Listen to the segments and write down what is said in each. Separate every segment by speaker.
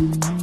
Speaker 1: To the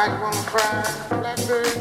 Speaker 2: like one crying blackbird.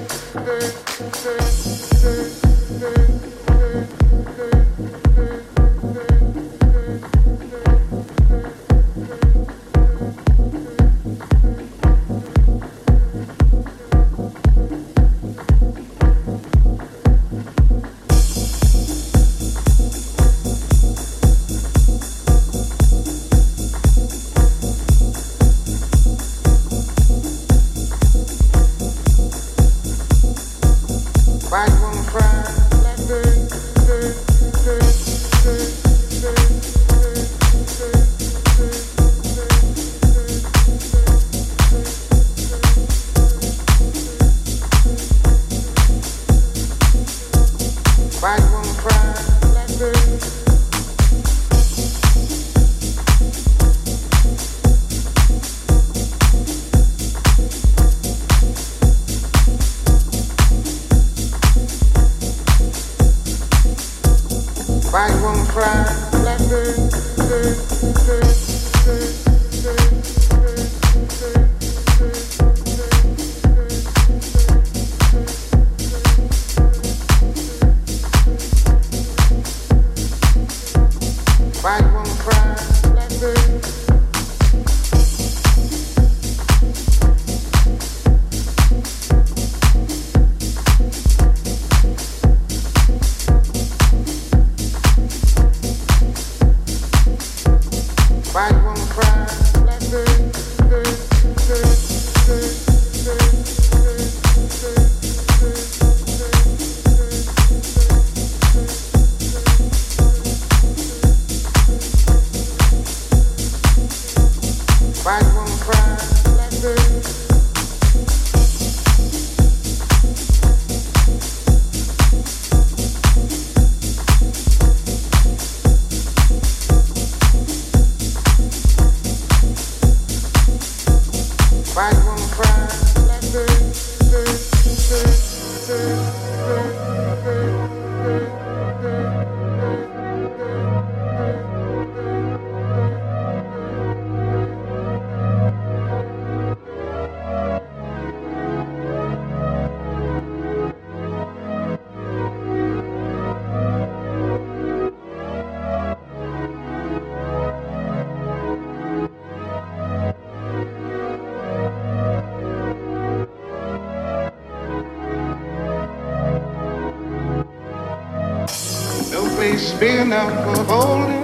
Speaker 2: big enough for holding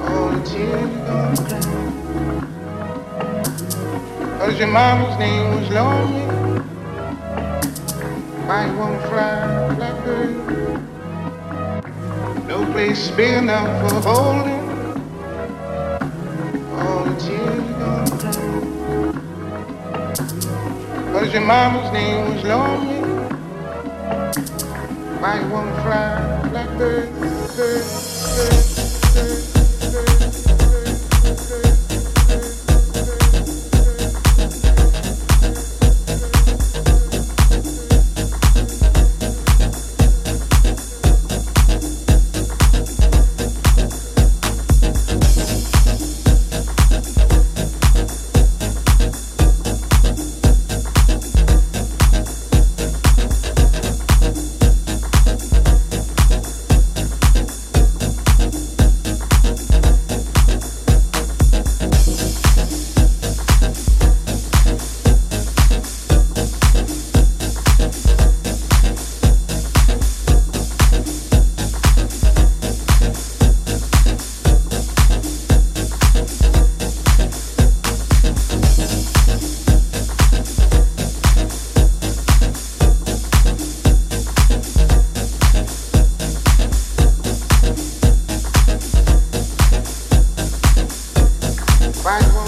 Speaker 2: all the tears you're gonna cry. Cause your mama's name was lonely. Why you wanna fly blackbird? No place big enough for holding all the tears you're gonna cry. Cause your mama's name was lonely. I wanna fly like this? this, this. Bye.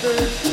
Speaker 2: sisters.